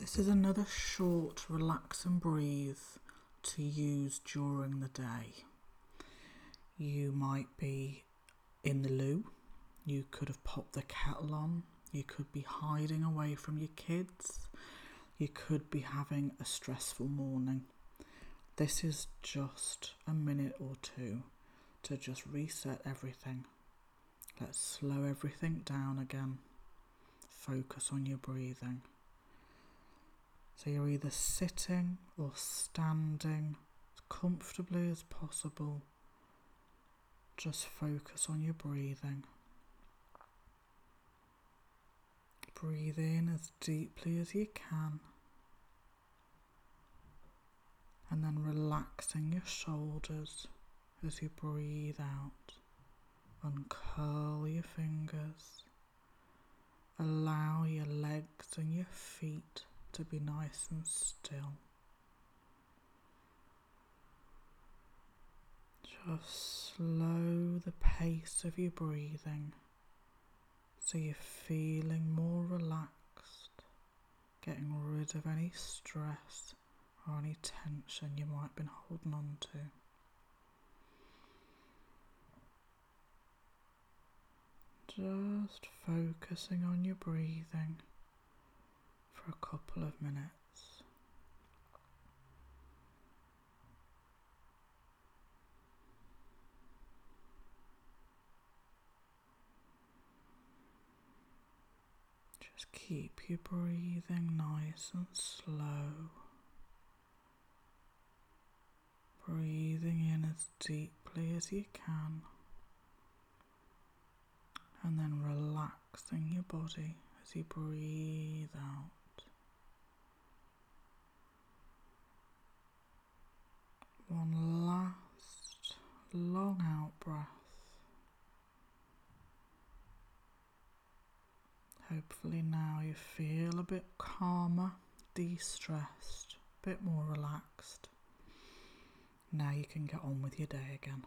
This is another short relax and breathe to use during the day. You might be in the loo, you could have popped the kettle on, you could be hiding away from your kids, you could be having a stressful morning. This is just a minute or two to just reset everything. Let's slow everything down again. Focus on your breathing. So you're either sitting or standing as comfortably as possible. Just focus on your breathing. Breathe in as deeply as you can. And then relaxing your shoulders as you breathe out. Uncurl your fingers. Allow your legs and your feet to be nice and still. Just slow the pace of your breathing so you're feeling more relaxed, getting rid of any stress or any tension you might have been holding on to. Just focusing on your breathing for a couple of minutes. Just keep your breathing nice and slow. Breathing in as deeply as you can, and then relaxing your body as you breathe out. Long out breath. Hopefully, now you feel a bit calmer, de stressed, a bit more relaxed. Now you can get on with your day again.